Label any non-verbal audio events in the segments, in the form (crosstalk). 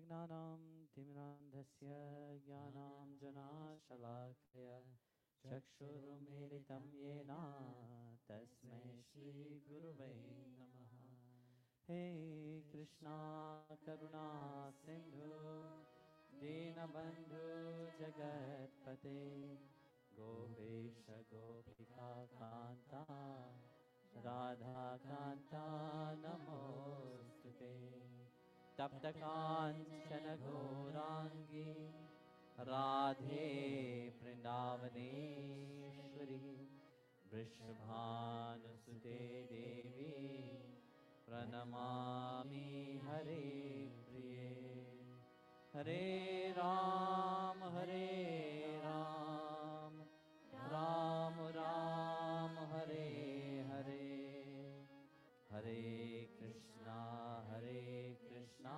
अज्ञानं तिमिरान्धस्य ज्ञानाञ्जनाशलाकया चक्षुरुमीलितं येन तस्मै श्रीगुरुवे नमः हे कृष्णा करुणा सिन्धु दीनबन्धु जगत्पते गोपेश गोपिकान्ता राधाकान्ता नमोऽस्तु ते तप्तकाञ्चन घोराङ्गी राधे वृन्दावनेश्वरी वृषभानुसुते देवी, प्रणमामि हरे प्रिये। हरे राम हरे राम राम राम, हरे हरे। हरे कृष्णा। हरे कृष्णा।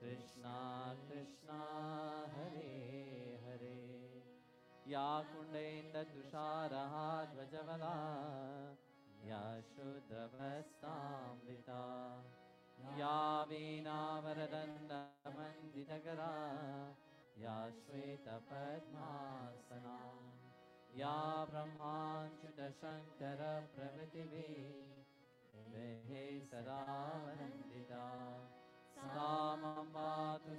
कृष्णा कृष्णा हरे हरे। या कुण्डेन्दुषारः ध्वजवला या शुद्धभस्तामृता या वीणावरदण्डमण्डितकरा या श्वेतपद्मासना। या सदा वन्दिता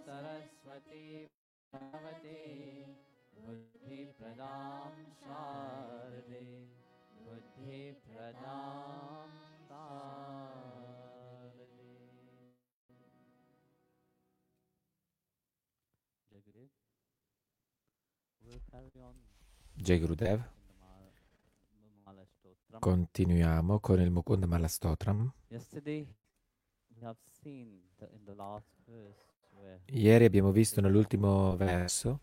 सरस्वती बुद्धिप्रदां शारदे बुद्धिप्रदां शारदे जय गुरुदेव। Continuiamo. Con il Mukunda Malastotram. Ieri abbiamo visto nell'ultimo verso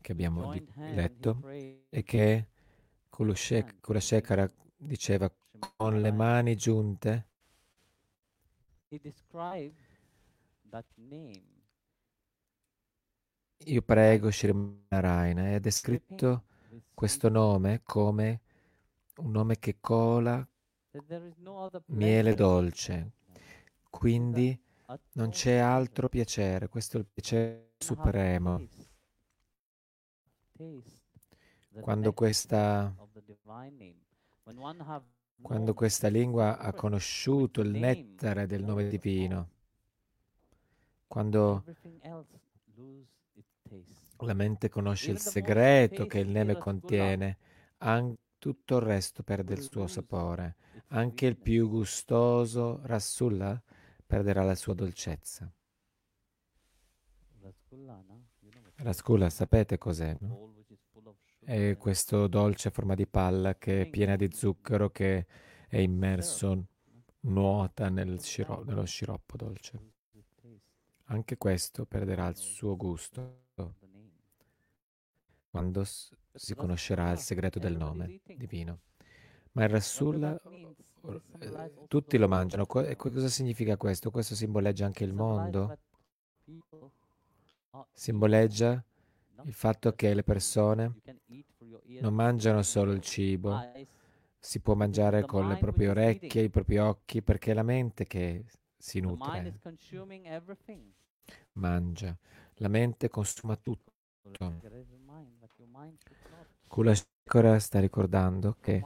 che abbiamo letto e che Kulashek- Kulashekara diceva con le mani giunte. Io prego Shri Narayana e ha descritto questo nome come un nome che cola miele dolce. Quindi non c'è altro piacere, questo è il piacere supremo. Quando questa, quando questa lingua ha conosciuto il nettare del nome divino, quando la mente conosce il segreto che il nome contiene, an- tutto il resto perde il suo sapore. Anche il più gustoso Rasulla perderà la sua dolcezza. Rasgulla, sapete cos'è? no? È questo dolce a forma di palla che è piena di zucchero che è immerso, nuota nel sciro- nello sciroppo dolce. Anche questo perderà il suo gusto quando si conoscerà il segreto del nome divino. Ma il? This eh, tutti lo mangiano. cosa significa questo? Questo simboleggia anche il mondo, simboleggia il fatto che le persone non mangiano solo il cibo, si può mangiare con le proprie orecchie, i propri occhi, perché è la mente che si nutre, mangia. La mente consuma tutto. So let's get it in mind that your mind should not. Kula Shikara sta ricordando che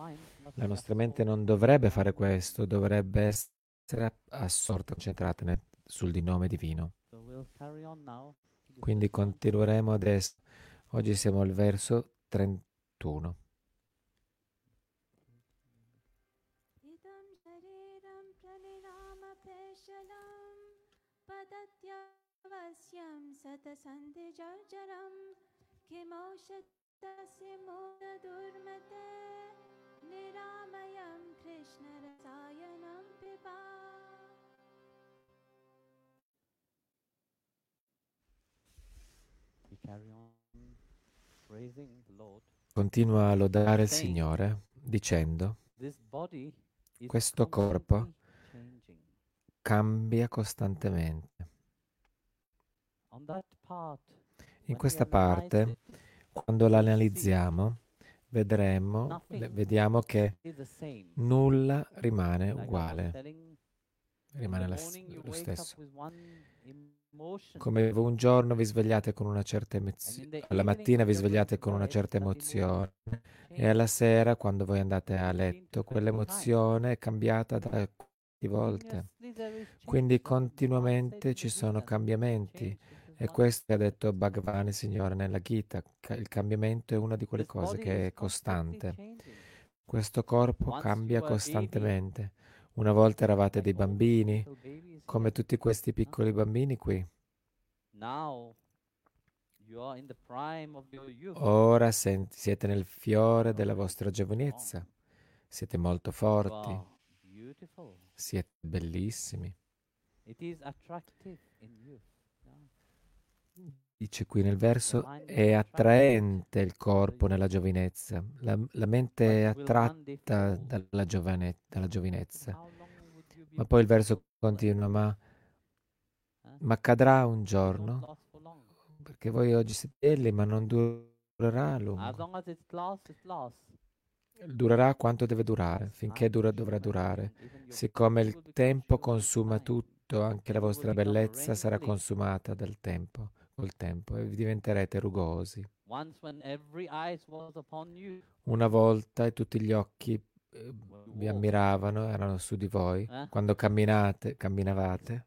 la nostra mente non dovrebbe fare questo, dovrebbe essere assorta, concentrata nel- sul di nome divino. Quindi continueremo adesso. Oggi siamo al verso 31. इदं शरीरं प्रनिरामपेशलं पदत्यवश्यं सतसन्धिजर्जरं किमौषधस्य मूलदुर्मते निरामयं कृष्णरसायनं पिबा We carry on praising the Lord. Continua a lodare il Saying, Signore dicendo, This body is Questo corpo constantly changing. cambia costantemente. On that part, In when we questa analyze parte, it, quando la analizziamo, vedremo, vediamo che nulla rimane uguale. rimane la lo stesso. Come un giorno vi svegliate con una certa emozione, alla mattina vi svegliate con una certa emozione e alla sera, quando voi andate a From 15 to letto, 20 quell'emozione è cambiata da 20 volte. Quindi continuamente in ci sono cambiamenti e questo ha detto Bhagavan, Signore, nella Gita. Il cambiamento è una di quelle cose che è costante. Questo corpo cambia costantemente. Una volta eravate dei bambini, come tutti questi piccoli bambini qui. Ora siete nel fiore della vostra giovinezza. Siete molto forti, siete bellissimi. Dice qui nel verso, è attraente il corpo nella giovinezza. La, la mente è attratta dalla, giovane- dalla giovinezza. Ma poi il verso continua, ma, eh? ma cadrà un giorno? Perché voi oggi siete belli, ma non durerà a lungo. Durerà quanto deve durare, finché dura, dovrà durare. Siccome il tempo consuma tutto, anche la vostra bellezza sarà consumata dal tempo, col tempo, e vi diventerete rugosi. Una volta e tutti gli occhi eh, vi ammiravano, erano su di voi, eh? quando camminate, camminavate,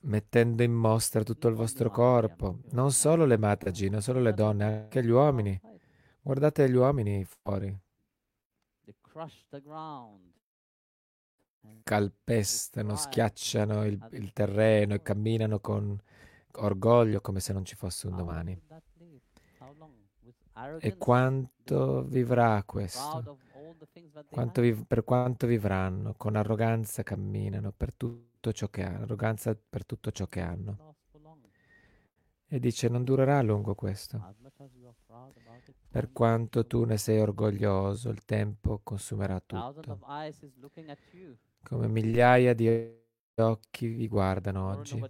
mettendo in mostra tutto il vostro corpo, non solo le mataji, non solo le donne, anche gli uomini. Guardate gli uomini fuori, calpestano, schiacciano il, il terreno e camminano con orgoglio come se non ci fosse un domani. E quanto vivrà questo? Quanto viv- per quanto vivranno? Con arroganza camminano per tutto ciò che hanno, arroganza per tutto ciò che hanno. E dice non durerà a lungo questo. Per quanto tu ne sei orgoglioso, il tempo consumerà tutto. Come migliaia di occhi vi guardano oggi.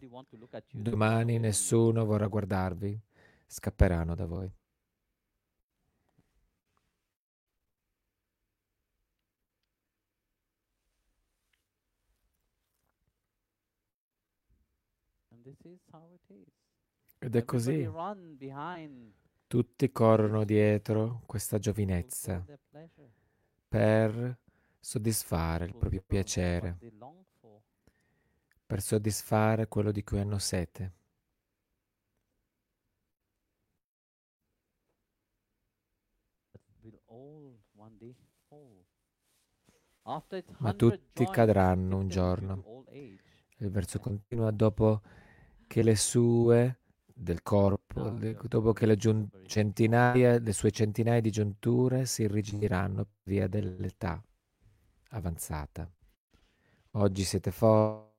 Domani nessuno vorrà guardarvi, scapperanno da voi. Ed è così. Tutti corrono dietro questa giovinezza per soddisfare il proprio piacere, per soddisfare quello di cui hanno sete. Ma 100 tutti cadranno un giorno. Il verso continua dopo che le sue del corpo, dopo che le giun- centinaia, le sue centinaia di giunture si irrigidiranno via dell'età avanzata. Oggi siete forti.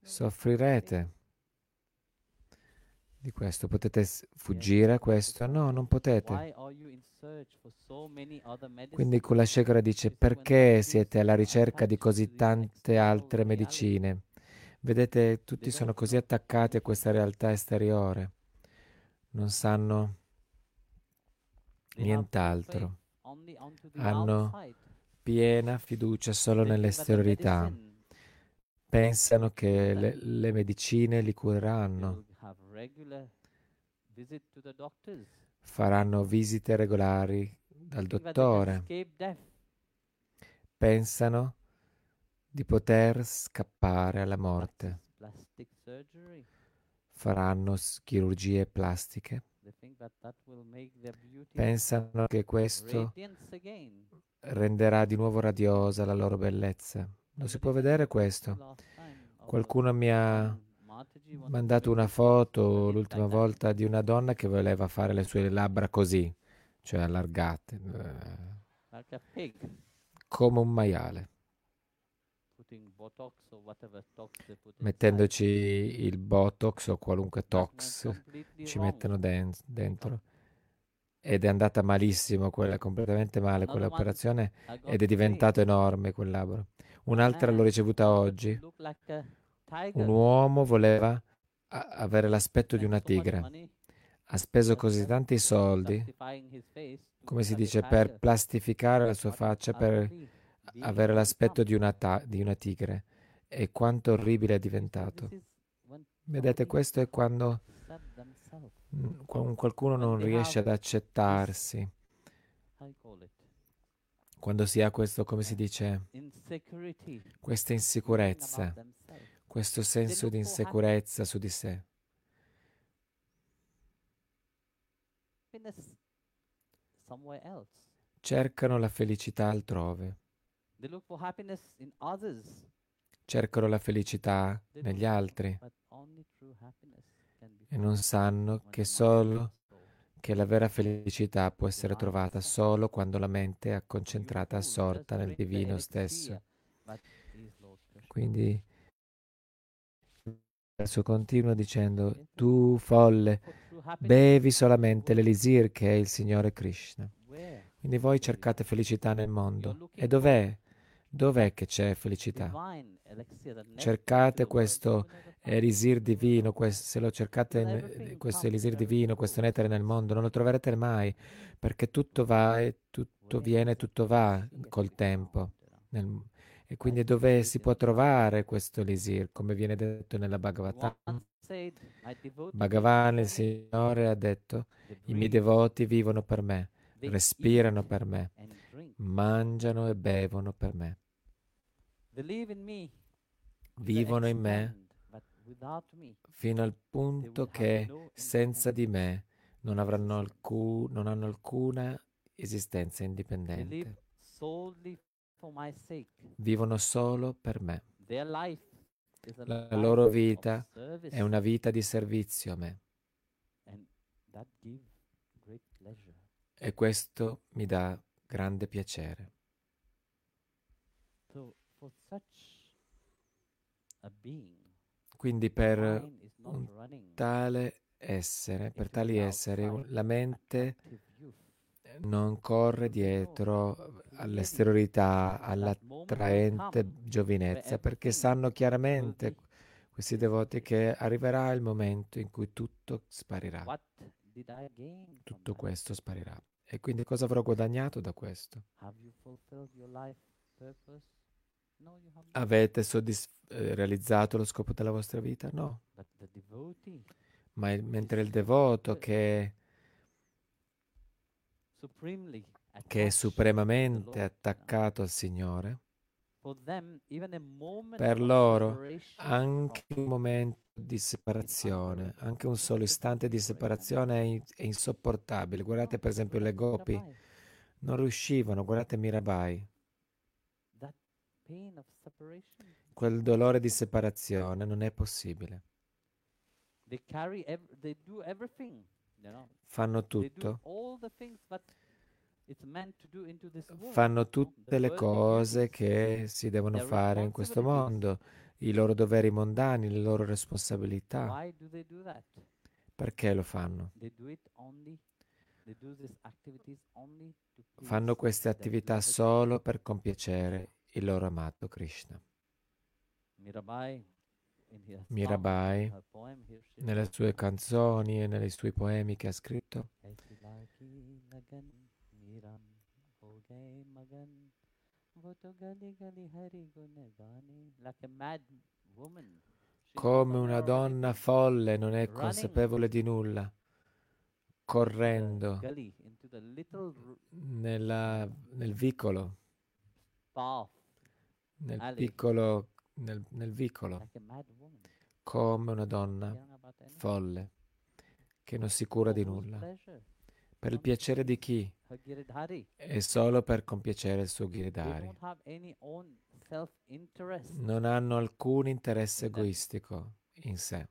Soffrirete di questo. Potete fuggire a questo? No, non potete. Quindi? Kulashekara dice perché siete alla ricerca di così tante altre medicine? Vedete, tutti sono così attaccati a questa realtà esteriore. Non sanno nient'altro. Hanno piena fiducia solo nell'esteriorità. Pensano che le, le medicine li cureranno, faranno visite regolari dal dottore. Pensano di poter scappare alla morte. Faranno chirurgie plastiche. Pensano che questo renderà di nuovo radiosa la loro bellezza. Non si può vedere questo. Qualcuno mi ha mandato una foto l'ultima volta di una donna che voleva fare le sue labbra così, cioè allargate, eh, come un maiale. Mettendoci il Botox o qualunque tox ci mettono den- dentro. Ed è andata malissimo quella, completamente male quell'operazione ed è diventato enorme quel labbro. Un'altra l'ho ricevuta oggi. Un uomo voleva avere l'aspetto di una tigre. Ha speso così tanti soldi, come si dice, per plastificare la sua faccia, per avere l'aspetto di una, ta- di una tigre. E quanto orribile è diventato. Vedete, questo è quando mm, qua- qualcuno non riesce ad accettarsi, quando si ha questo, come si dice, questa insicurezza, questo senso di insicurezza su di sé. Cercano la felicità altrove, cercano la felicità negli altri. e non sanno che solo. Che la vera felicità può essere trovata solo quando la mente è concentrata, assorta nel divino stesso. Quindi verso continua dicendo, tu folle, bevi solamente l'elisir che è il Signore Krishna. Quindi voi cercate felicità nel mondo. E dov'è? Dov'è che c'è felicità? Cercate questo elisir divino, se lo cercate, everything questo elisir divino, questo nettare nel mondo, non lo troverete mai, perché tutto va e tutto viene, tutto va col tempo. nel- e quindi dove si può trovare questo elisir, come viene detto nella Bhagavatam? One said, "My devotee Bhagavan, il Signore, ha detto, i miei devoti vivono per me, respirano per me, mangiano e bevono per me, vivono in me fino al punto che senza di me non avranno alcu- non hanno alcuna esistenza indipendente. Vivono solo per me. La loro vita è una vita di servizio a me e questo mi dà grande piacere. So, for such a being, Quindi per un tale essere, per tali esseri, la mente youth. non corre dietro all'esteriorità, all'attraente giovinezza, perché sanno chiaramente questi devoti che arriverà il momento in cui tutto sparirà, tutto questo sparirà. E quindi cosa avrò guadagnato da questo? Avete soddisf- eh, realizzato lo scopo della vostra vita? No, ma il- mentre il devoto che, supremely che è supremamente attaccato al Signore, per loro anche un momento di separazione, anche un solo istante di separazione è, in- è insopportabile. Guardate per esempio le gopi, non riuscivano, guardate Mirabai, that pain of separation. Quel dolore di separazione non è possibile. Fanno tutto, fanno tutte le cose che si devono fare in questo mondo, i loro doveri mondani, le loro responsabilità. Perché lo fanno? Fanno queste attività solo per compiacere il loro amato Krishna. Mirabai, nelle sue canzoni e nei suoi poemi che ha scritto, come una donna folle non è consapevole di nulla, correndo nella, nel vicolo nel piccolo, nel, nel vicolo, come una donna folle che non si cura di nulla. Per il piacere di chi? E solo per compiacere il suo Giridhari. Non hanno alcun interesse egoistico in sé.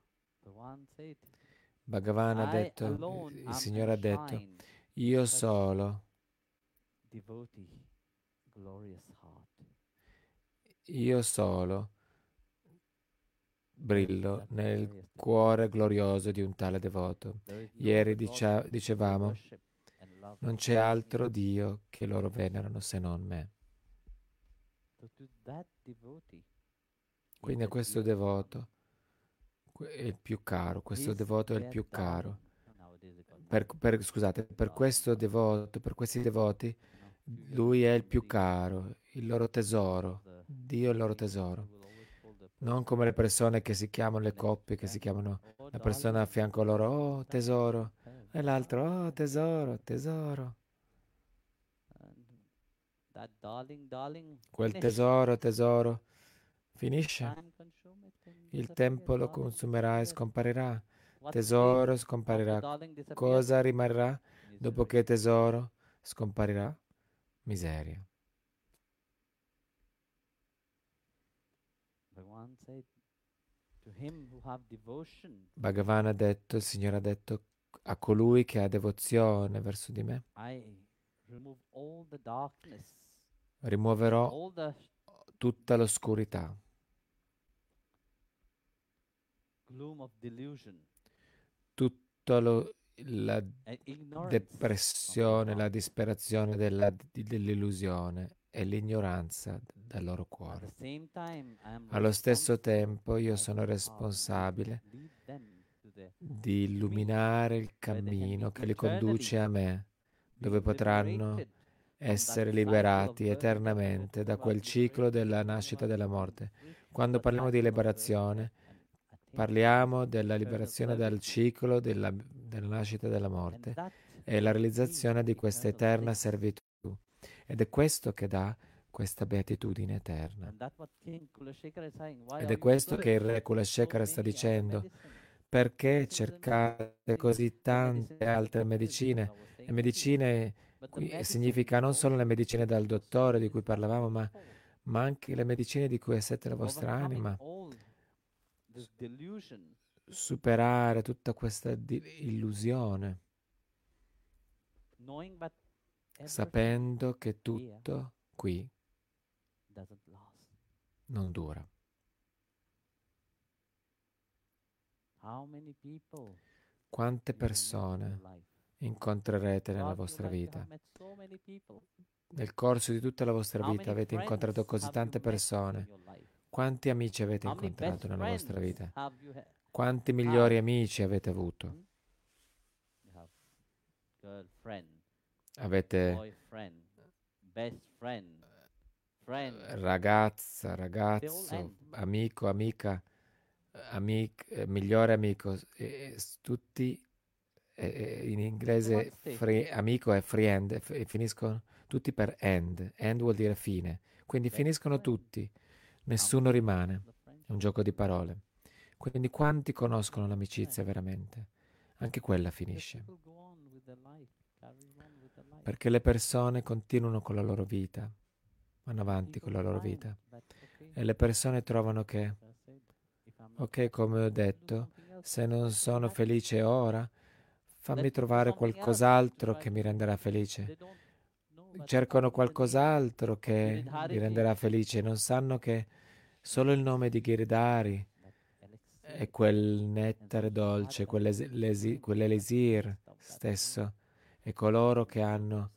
Bhagavan ha detto, il Signore ha detto, io solo. Io solo brillo nel cuore glorioso di un tale devoto. Ieri dicia- dicevamo, non c'è altro Dio che loro venerano se non me. Quindi a questo devoto è il più caro, questo devoto è il più caro. Per, per, scusate, per questo devoto, per questi devoti, lui è il più caro, il loro tesoro, Dio è il loro tesoro. Non come le persone che si chiamano, le coppie che si chiamano, la persona a fianco a loro, oh tesoro, e l'altro, oh tesoro, tesoro. Quel tesoro, tesoro, finisce. Il tempo lo consumerà e scomparirà. Tesoro scomparirà. Cosa rimarrà dopo che tesoro scomparirà? Miseria. Bhagavan ha detto, il Signore ha detto a colui che ha devozione verso di me, rimuoverò tutta l'oscurità, tutta lo, la depressione, la disperazione della, dell'illusione e l'ignoranza dal loro cuore. Allo stesso tempo io sono responsabile di illuminare il cammino che li conduce a me, dove potranno essere liberati eternamente da quel ciclo della nascita e della morte. Quando parliamo di liberazione, parliamo della liberazione dal ciclo della, della nascita e della morte e la realizzazione di questa eterna servitù. Ed è questo che dà questa beatitudine eterna. Ed è questo che il Re Kulashekara sta dicendo. Perché cercate così tante altre medicine? Le medicine qui significa non solo le medicine dal dottore di cui parlavamo, ma, ma anche le medicine di cui è sette la vostra anima. Superare tutta questa illusione sapendo che tutto qui non dura. Quante persone incontrerete nella vostra vita? Nel corso di tutta la vostra vita avete incontrato così tante persone. Quanti amici avete incontrato nella vostra vita? Quanti migliori amici avete avuto? Avete ragazza, ragazzo, amico, amica, amic, eh, migliore amico, eh, tutti eh, in inglese free, amico è friend e finiscono tutti per end. End vuol dire fine. Quindi finiscono tutti, nessuno rimane. È un gioco di parole. Quindi quanti conoscono l'amicizia veramente? Anche quella finisce perché le persone continuano con la loro vita, vanno avanti con la loro vita e le persone trovano che, ok, come ho detto, se non sono felice ora, fammi trovare qualcos'altro che mi renderà felice. Cercano qualcos'altro che li renderà felice, non sanno che solo il nome di Giridhari è quel nettare dolce, quell'elisir stesso e coloro che hanno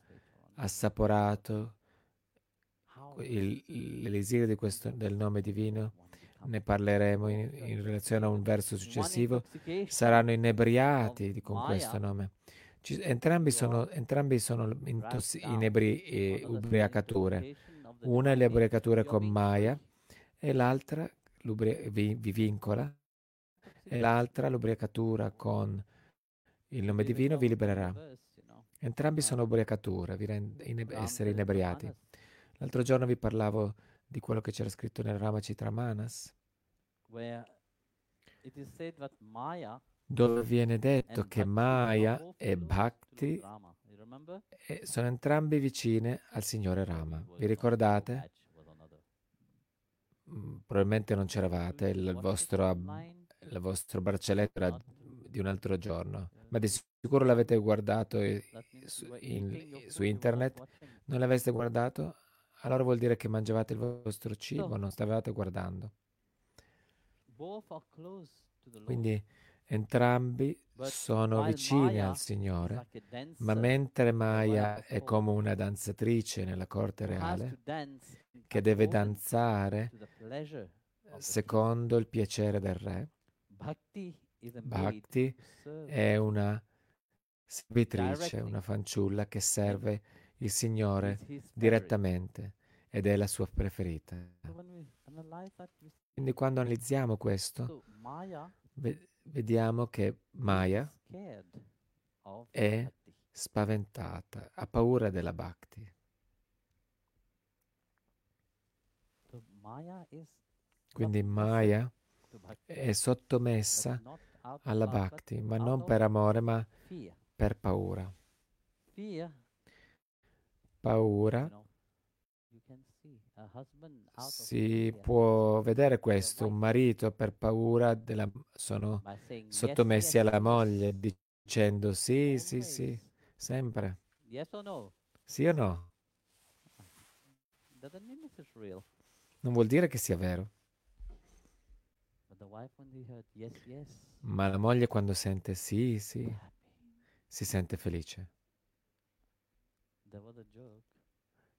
assaporato l'elisir del nome divino, ne parleremo in, in, relazione a un verso successivo, saranno inebriati con questo nome. Ci, entrambi sono, entrambi sono intos- inebri, eh, ubriacature. Una è l'ubriacatura con Maya e l'altra vi, vi vincola e l'altra l'ubriacatura con il nome divino vi libererà. Entrambi sono ubriacature, essere inebriati. L'altro giorno vi parlavo di quello che c'era scritto nel Rama Citramanas, dove viene detto che Maya e Bhakti sono entrambi vicine al Signore Rama. Vi ricordate? Mm, probabilmente non c'eravate, il vostro, il vostro braccialetto era di un altro giorno, ma di Sicuro l'avete guardato su, in, su internet? Non l'aveste guardato? allora vuol dire che mangiavate il vostro cibo, non stavate guardando. Lord. Quindi entrambi sono vicini al Signore, ma mentre Maya è come una danzatrice nella corte reale, che deve danzare secondo il piacere del re, Bhakti è una servitrice, una fanciulla che serve il Signore direttamente ed è la sua preferita. Quindi quando analizziamo questo, vediamo che Maya è spaventata, ha paura della Bhakti. Quindi Maya è sottomessa alla Bhakti, ma non per amore, ma. Per paura. Fear, Paura. Si può vedere questo, un marito per paura della, sono sottomessi alla moglie dicendo sì, sì, sì, sempre. Sì o no? Non vuol dire che sia vero, ma la moglie quando sente sì, sì. Si sente felice.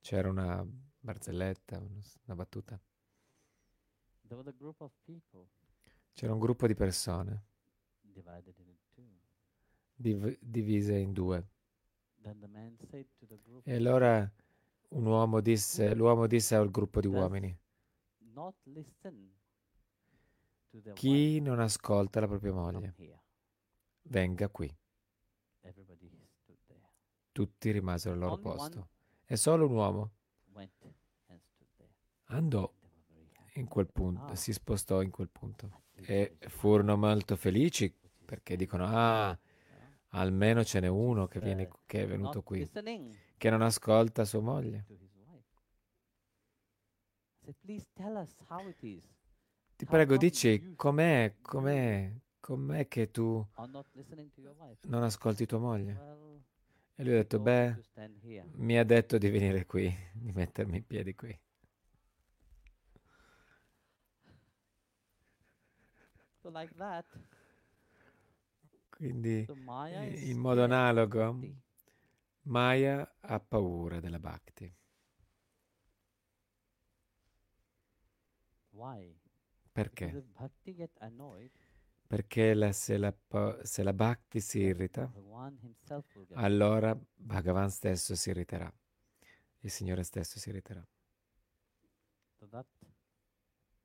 C'era una barzelletta, una battuta. C'era un gruppo di persone div- divise in due. E allora un uomo disse, l'uomo disse al gruppo di uomini, chi non ascolta la propria moglie, venga qui. Tutti rimasero al loro posto. E solo un uomo andò in quel punto, Ah, si spostò in quel punto. least E furono molto felici perché dicono, here." ah, Yeah. almeno ce n'è uno che, viene, uh, che è venuto qui, che non ascolta sua moglie. Ti prego, dici com'è, com'è, com'è che tu non ascolti tua moglie? E lui ha detto, beh, mi ha detto di venire qui, di mettermi in piedi qui. Quindi, Eh, in modo analogo. Maya ha paura della Bhakti. Perché? Perché la- se, la, pa- se la Bhakti si irrita, allora Bhagavan stesso si irriterà. Il Signore stesso si irriterà. So that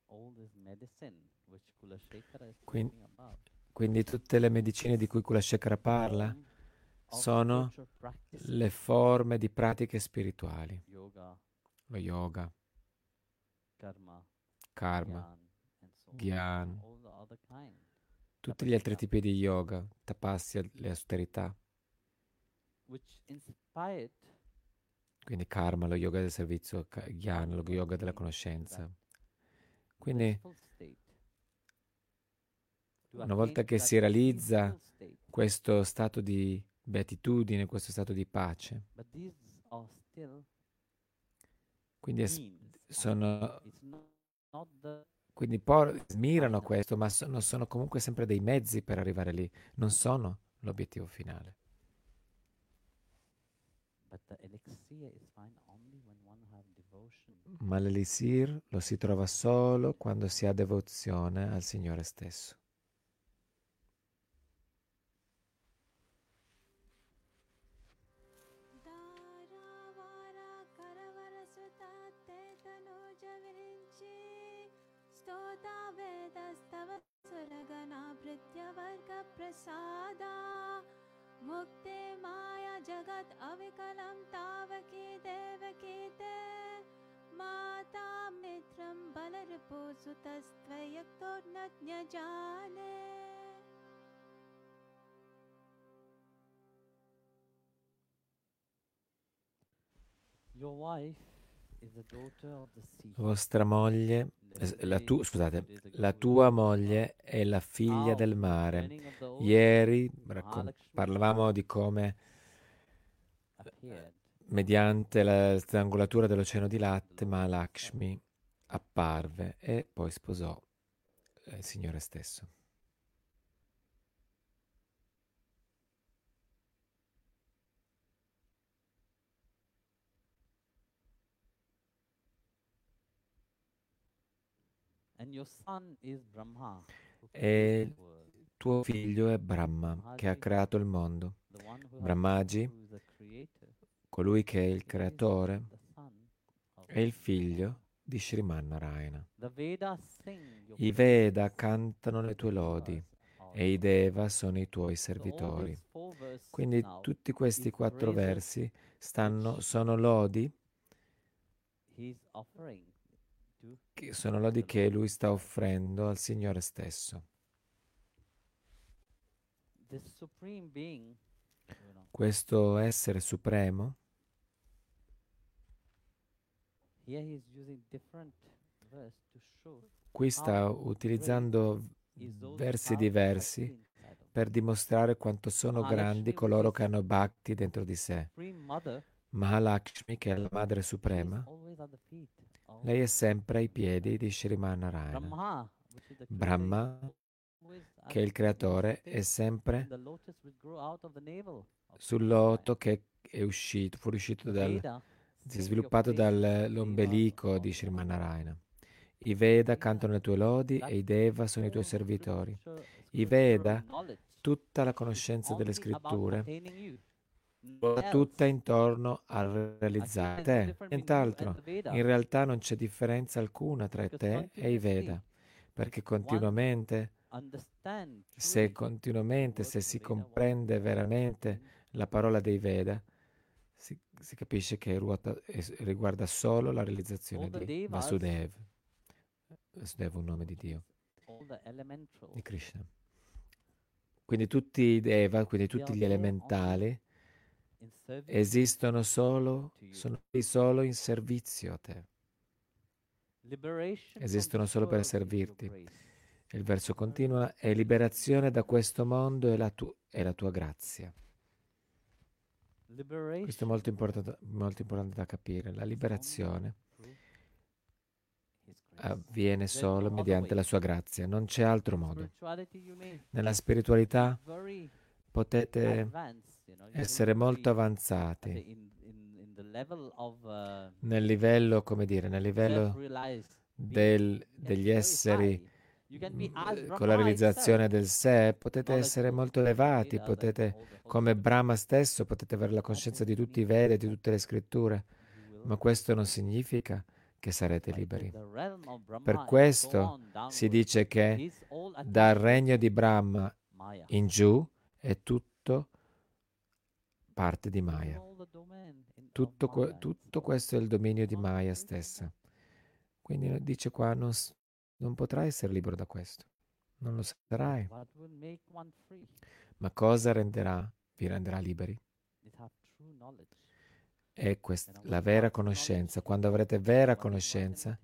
all this medicine which Kulashekara is Quin- talking about Quindi tutte le medicine di cui Kulashekara parla sono le forme di pratiche spirituali, lo yoga, karma, karma, gyan, tutti gli altri tipi di yoga, tapasya, le austerità, quindi karma, lo yoga del servizio, gyan, lo yoga della conoscenza. Quindi una volta che si realizza questo stato di beatitudine, questo stato di pace, quindi, es- sono, Quindi por- mirano questo, ma sono, sono comunque sempre dei mezzi per arrivare lì, non sono l'obiettivo finale. Ma l'elisir lo si trova solo quando si ha devozione al Signore stesso. प्रसादा मुक्ते माया जगत् अविकलं तावके देवकेते मातां नेत्रं बलरिपो सुतस्त्वयक्तो Your wife Vostra moglie, eh, la tu- scusate, la tua moglie è la figlia del mare. Ieri Mahalakshmi parlavamo di come appeared mediante la strangolatura dell'oceano di latte, Mahalakshmi apparve e poi sposò il Signore stesso. E tuo figlio è Brahma, che ha creato il mondo. Brahmaji, colui che è il creatore, è il figlio di Sriman Narayana. I Veda cantano le tue lodi e i Deva sono i tuoi servitori. Quindi tutti questi quattro versi stanno, sono lodi che sono lodi che lui sta offrendo al Signore stesso. Questo essere supremo qui sta utilizzando versi diversi per dimostrare quanto sono grandi coloro che hanno bhakti dentro di sé. Mahalakshmi, che è la Madre Suprema, lei è sempre ai piedi di Sriman Narayana. Brahma, che è il creatore, è sempre sul loto che è uscito, fuoriuscito dal, si è sviluppato dall'ombelico di Sriman Narayana. I Veda cantano le tue lodi e i Deva sono i tuoi servitori. I Veda, tutta la conoscenza delle scritture, tutta intorno a realizzare te, nient'altro. In realtà non c'è differenza alcuna tra te e i Veda, perché continuamente, se continuamente, se si comprende veramente la parola dei Veda, si, si capisce che ruota, riguarda solo la realizzazione di Vasudeva. Vasudeva è un nome di Dio, di Krishna. Quindi tutti i Deva, quindi tutti gli elementali, esistono solo, sono solo in servizio a te. Esistono solo per servirti. Il verso continua, e liberazione da questo mondo è la, tu- è la tua grazia. Questo è molto importante, molto importante da capire. La liberazione avviene solo mediante la sua grazia, non c'è altro modo. Nella spiritualità potete essere molto avanzati. nel livello, come dire, nel livello del, degli esseri con la realizzazione del sé, potete essere molto elevati, potete, come Brahma stesso, potete avere la coscienza di tutti i Veda di tutte le scritture, ma questo non significa che sarete liberi. Per questo si dice che dal regno di Brahma in giù è tutto parte di Maya. Tutto, tutto questo è il dominio di Maya stessa. Quindi dice qua, non, non potrai essere libero da questo. Non lo sarai. Ma cosa renderà, vi renderà liberi? È questa, la vera conoscenza. Quando avrete vera conoscenza,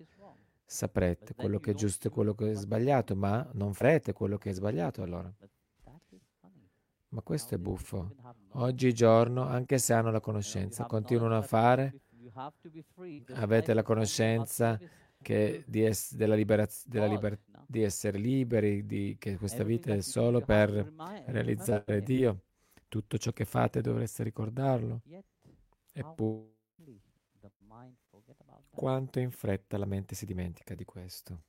saprete quello che è giusto e quello che è sbagliato, ma non farete quello che è sbagliato allora. Ma questo è buffo. Oggigiorno, anche se hanno la conoscenza, continuano a fare, avete la conoscenza di, es- della liberaz- della liber- di essere liberi, di che questa vita è solo per realizzare Dio. Tutto ciò che fate dovreste ricordarlo. Eppure, quanto in fretta la mente si dimentica di questo.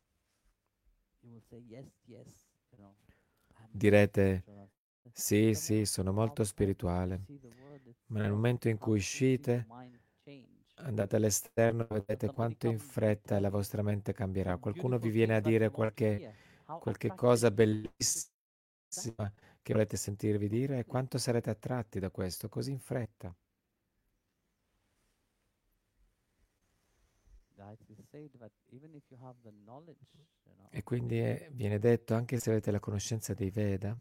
Direte, sì, sì, sono molto spirituale, ma nel momento in cui uscite andate all'esterno, vedete quanto in fretta la vostra (laughs) mente cambierà. Qualcuno vi viene a dire qualche, qualche cosa bellissima che volete sentirvi dire e quanto sarete attratti da questo così in fretta. E quindi è, viene detto anche se avete la conoscenza dei Veda,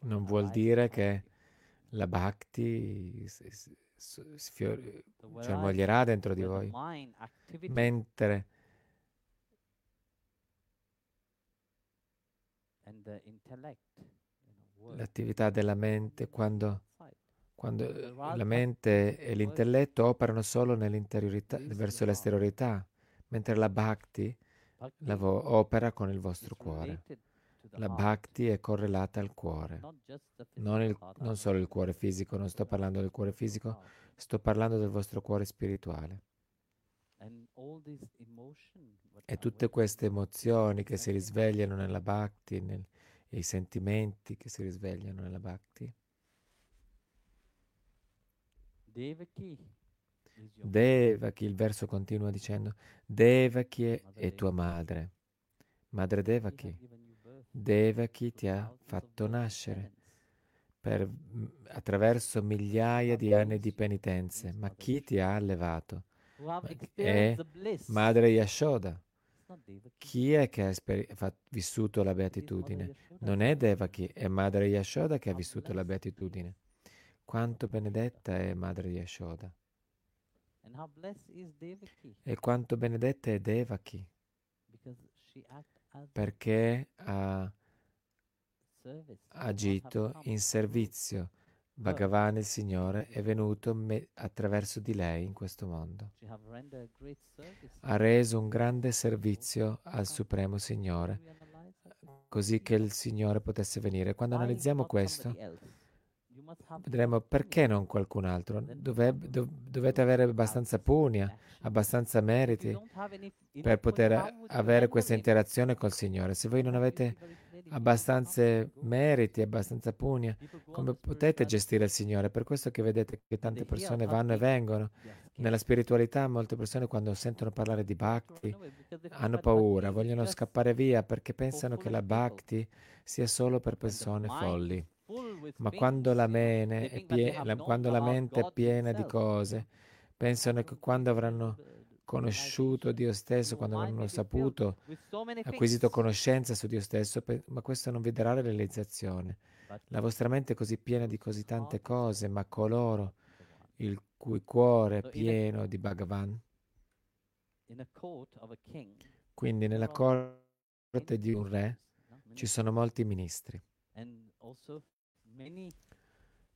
non vuol dire che la bhakti sfior- germoglierà dentro di voi, mentre l'attività della mente quando, quando eh, la mente e l'intelletto operano solo verso l'esteriorità, mentre la bhakti lavo- opera con il vostro cuore. La bhakti è correlata al cuore, non, il- non solo il cuore fisico, non sto parlando del cuore fisico, sto parlando del vostro cuore spirituale. E tutte queste emozioni che si risvegliano nella bhakti, nel- i sentimenti che si risvegliano nella bhakti. Devaki il verso continua dicendo, Devaki è, è tua madre. Madre Devaki, Devaki through ti ha fatto nascere per, mm, attraverso migliaia di anni di penitenze. Ma chi ti ha allevato? È bliss. Madre Yashoda. Chi è che ha fa- vissuto la beatitudine? Non è Devaki, è Madre Yashoda che ha vissuto la beatitudine. Quanto benedetta è Madre Yashoda. E quanto benedetta è Devaki, perché ha agito in servizio. Bhagavan, il Signore, è venuto me- attraverso di lei in questo mondo. Ha reso un grande servizio al Supremo Signore, così che il Signore potesse venire. Quando analizziamo questo, vedremo perché non qualcun altro. Then Dove- become dov- dovete avere abbastanza punia, abbastanza meriti per poter avere questa interazione col Signore. Se voi non avete abbastanza meriti, abbastanza punia, come potete gestire il Signore? Per questo che vedete che tante persone vanno e vengono. Nella spiritualità molte persone quando sentono parlare di bhakti hanno paura, vogliono scappare via perché pensano che la bhakti sia solo per persone folli. Ma quando la, è pie- la- quando la mente è piena di cose, pensano che quando avranno conosciuto Dio stesso, quando avranno saputo, acquisito conoscenza su Dio stesso, ma questo non vi darà la realizzazione. La vostra mente è così piena di così tante cose, ma coloro il cui cuore è pieno di Bhagavan, quindi nella corte di un re ci sono molti ministri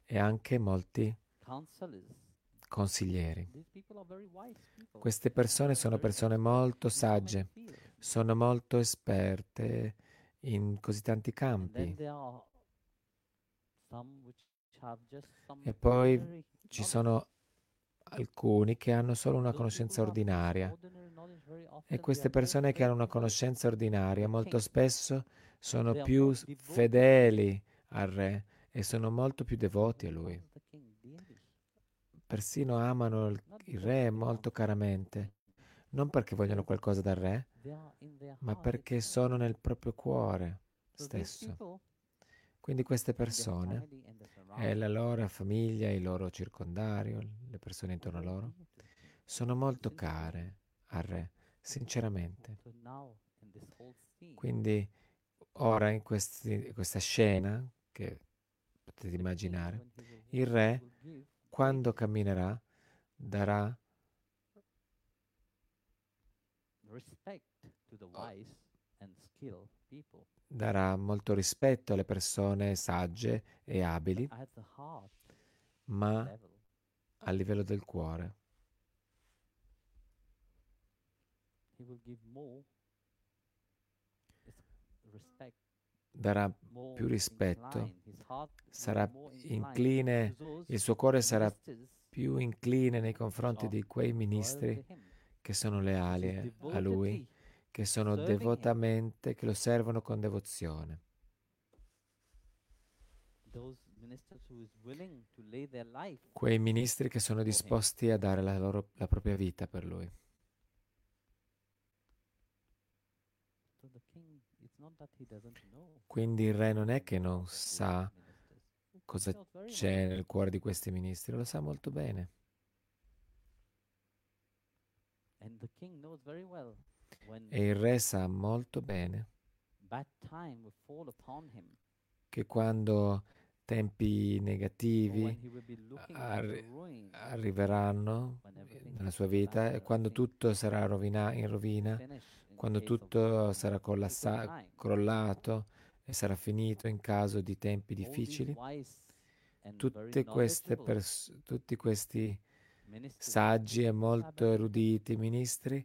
e anche molti consiglieri. Queste persone sono persone molto sagge, sono molto esperte in così tanti campi. E poi Ci sono alcuni che hanno solo una conoscenza ordinaria. e queste persone che hanno una conoscenza ordinaria molto spesso sono più fedeli al re e sono molto più devoti a lui. Persino amano il, re molto caramente, non perché vogliono qualcosa dal re, ma perché sono nel proprio cuore stesso. Quindi queste persone e la loro famiglia, il loro circondario, le persone intorno a loro, sono molto care al re, sinceramente. Quindi ora in questi- questa scena che potete immaginare, il re, quando camminerà darà darà molto rispetto alle persone sagge e abili, ma a livello del cuore. He will give more res- respect, Darà più rispetto, sarà incline, il suo cuore sarà più incline nei confronti di quei ministri che sono leali a lui, che sono devotamente, che lo servono con devozione. Quei ministri che sono disposti a dare la, loro, la propria vita per lui. to the king. It's not that he doesn't know Quindi il re non è che non sa cosa c'è nel cuore di questi ministri, lo sa molto bene. E il re sa molto bene che quando tempi negativi arri- arriveranno nella sua vita e quando tutto sarà rovina- in rovina, quando tutto sarà collassa- crollato e sarà finito in caso di tempi difficili, wise tutte queste pers- tutti questi saggi e molto eruditi ministri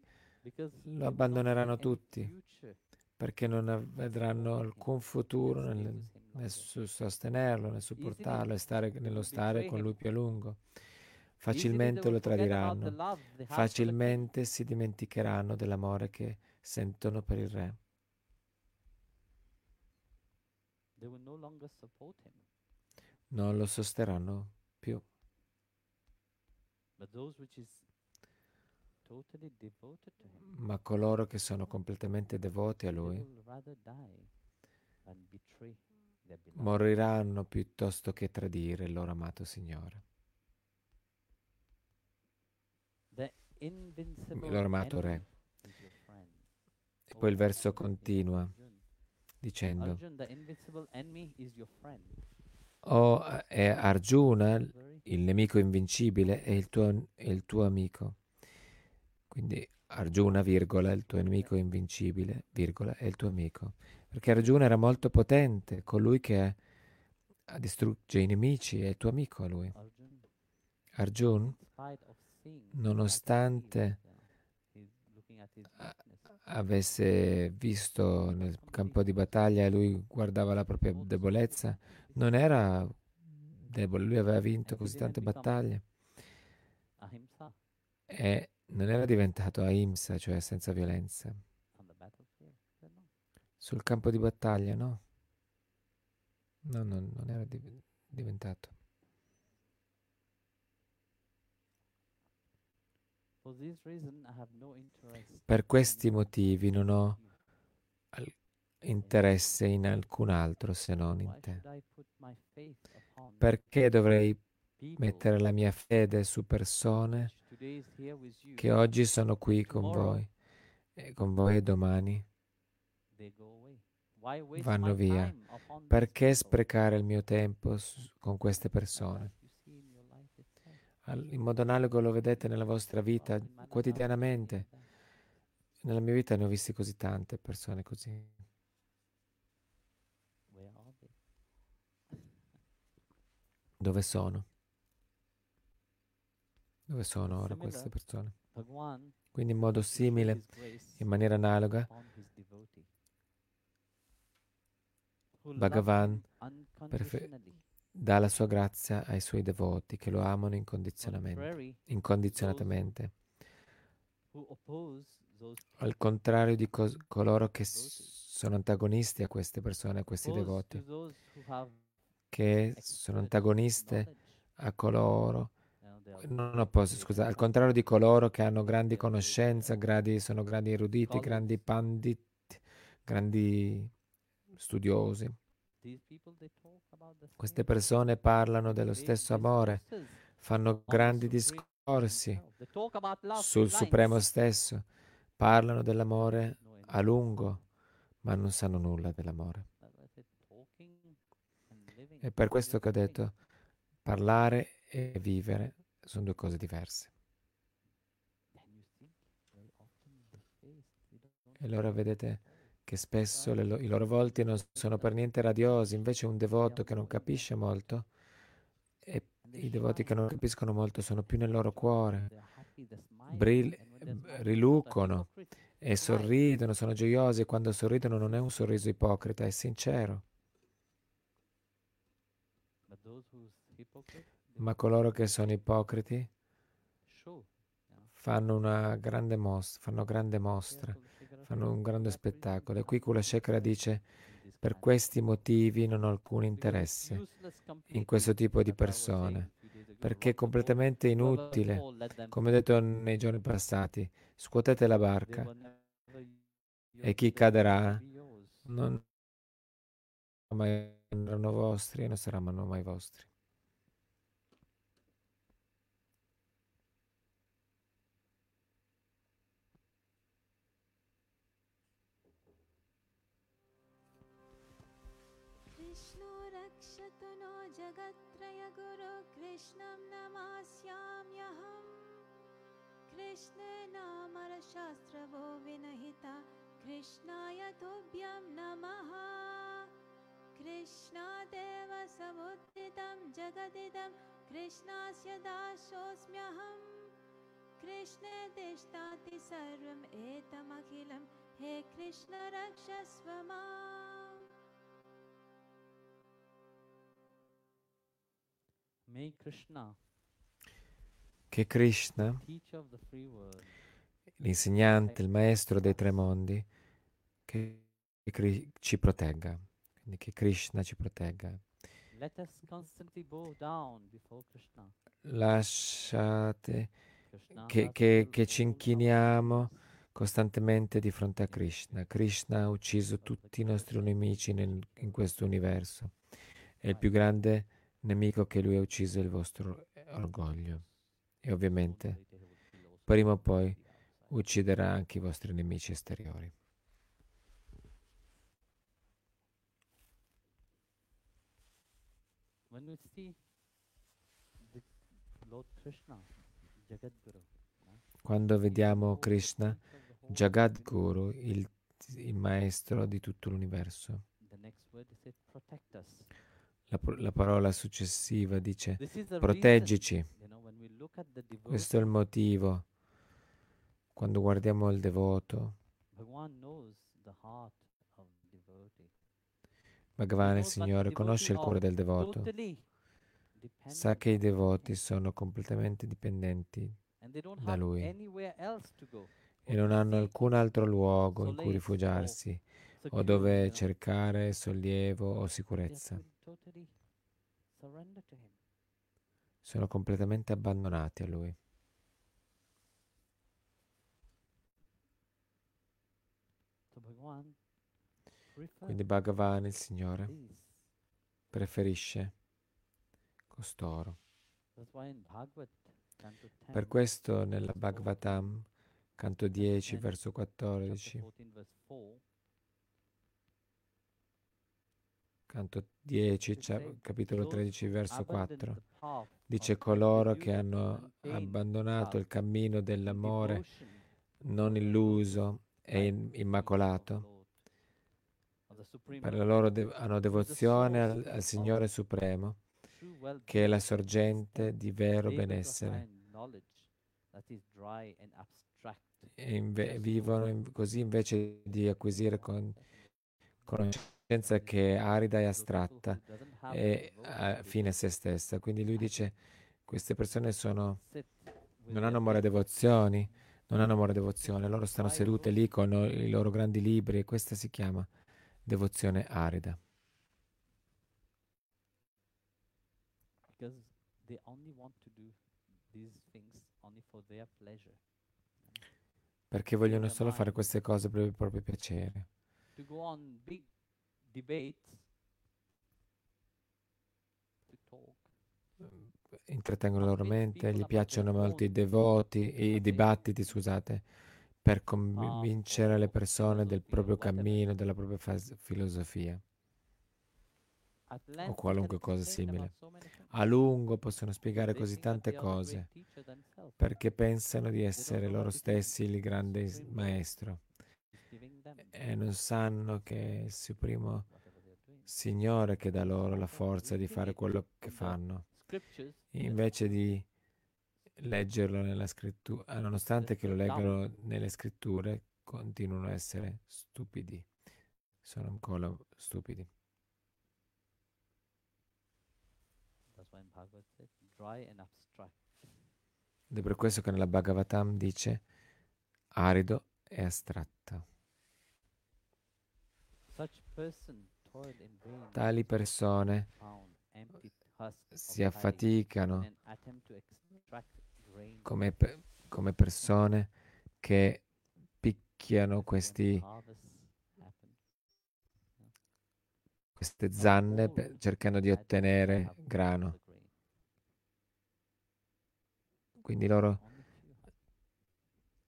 lo abbandoneranno tutti perché non vedranno alcun futuro nel, nel sostenerlo, nel supportarlo e stare, nello stare con lui più a lungo. Facilmente lo tradiranno, facilmente si dimenticheranno dell'amore che sentono per il re. Non lo sosterranno più. Ma coloro che sono completamente devoti a Lui moriranno piuttosto che tradire il loro amato Signore. Il loro amato Re. E poi il verso continua dicendo, O è Arjuna, il nemico invincibile, è il tuo, è il tuo amico. Quindi Arjuna, virgola, il tuo nemico invincibile, virgola, è il tuo amico. Perché Arjuna era molto potente, colui che distrugge i nemici, è il tuo amico a lui. Arjuna, nonostante avesse visto nel campo di battaglia e lui guardava la propria debolezza, non era debole, lui aveva vinto così tante battaglie. E non era diventato ahimsa, cioè senza violenza. Sul campo di battaglia, no? No, no non era div- diventato. Per questi motivi non ho interesse in alcun altro se non in te. Perché dovrei mettere la mia fede su persone che oggi sono qui con voi, e con voi domani vanno via. Perché sprecare il mio tempo con queste persone? In modo analogo lo vedete nella vostra vita quotidianamente. Nella mia vita ne ho viste così tante persone così. Dove sono? Dove sono ora queste persone? Quindi in modo simile, in maniera analoga, Bhagavan perfe- dà la sua grazia ai suoi devoti che lo amano incondizionatamente. Al contrario di co- coloro che sono antagonisti a queste persone, a questi devoti, che sono antagoniste a coloro non opposto, scusa, al contrario di coloro che hanno grandi conoscenze, grandi, sono grandi eruditi, grandi pandit, grandi studiosi. Queste persone parlano dello stesso amore, fanno grandi discorsi sul Supremo stesso, parlano dell'amore a lungo, ma non sanno nulla dell'amore. È per questo che ho detto parlare e vivere sono due cose diverse. E allora vedete che spesso lo- i loro volti non sono per niente radiosi, invece un devoto che non capisce molto e i devoti che non capiscono molto sono più nel loro cuore, bril- rilucono e sorridono, sono gioiosi e quando sorridono non è un sorriso ipocrita, è sincero. Ma coloro che sono ipocriti fanno una grande mostra, fanno grande mostra, fanno un grande spettacolo. E qui Kula Shekara dice, per questi motivi non ho alcun interesse in questo tipo di persone, perché è completamente inutile. Come ho detto nei giorni passati, scuotete la barca e chi caderà non saranno vostri e non saranno mai vostri. कृष्णं नमास्याम्यहम् कृष्णेनामरशास्त्रवो विनहिता। कृष्णाय तुभ्यं नमः। कृष्णादेव समुत्थितं जगदिदं। कृष्णस्य दासोऽस्म्यहम् कृष्णे तिष्ठति सर्वम् एतमखिलं। हे कृष्ण रक्षस्व माम् Che Krishna, l'insegnante, il maestro dei tre mondi, che ci protegga. Quindi che Krishna ci protegga. let us constantly bow down before Krishna. Lasciate che, che- che ci inchiniamo costantemente di fronte a Krishna. Krishna ha ucciso tutti i nostri nemici nel- in questo universo. E il più grande nemico che lui ha ucciso il vostro orgoglio. E ovviamente prima o poi ucciderà anche i vostri nemici esteriori. When we see the Lord Krishna, Jagadguru, no? Quando vediamo Krishna, Jagadguru, il, il maestro di tutto l'universo. La, la parola successiva dice proteggici. Questo è il motivo. Quando guardiamo il devoto, Bhagavan il Signore, conosce il cuore del devoto. Sa che i devoti sono completamente dipendenti da lui e non hanno alcun altro luogo in cui rifugiarsi o dove cercare sollievo o sicurezza. Sono completamente abbandonati a lui. Quindi Bhagavan, il Signore, preferisce costoro. That's why in Bhagavad, canto 10, Per questo nella verse 4, Bhagavatam, canto 10, 10, verso chapter 14, 14, verse 4, canto 10, it cia- says, capitolo "Those 13, who verso abandon 4, the path dice coloro che hanno abbandonato il cammino in dell'amore non illuso e the immacolato, per la loro de- hanno devozione al, al Signore Supremo, che è la sorgente di vero benessere. E inve- vivono in- così invece di acquisire con- Second. Conoscenza che è arida e astratta e a they fine a se stessa. Quindi lui dice, queste persone sono, non hanno amore e big devozioni, non hanno amore e devozione, loro stanno sedute lì con i loro grandi libri e questa si chiama devozione arida. Perché vogliono solo fare queste cose per il proprio piacere. Debates, talk, Intrattengono la loro mente, gli piacciono molto i devoti, i dibattiti, scusate, per convincere le or persone del proprio cammino, della propria fas- filosofia. Can qualunque cosa simile. A lungo possono spiegare così tante cose perché pensano di essere loro stessi il grande maestro e non sanno che è il doing. Signore che dà loro la forza di fare quello che fanno. Invece di leggerlo nella scrittura, nonostante che lo leggano nelle scritture, continuano a essere stupidi. Sono ancora stupidi. Ed è per questo che nella Bhagavatam dice arido e astratto. Such person toiled in vain, Tali persone si affaticano come, pe- come persone che picchiano questi, queste zanne per- cercando di ottenere grano. Quindi loro.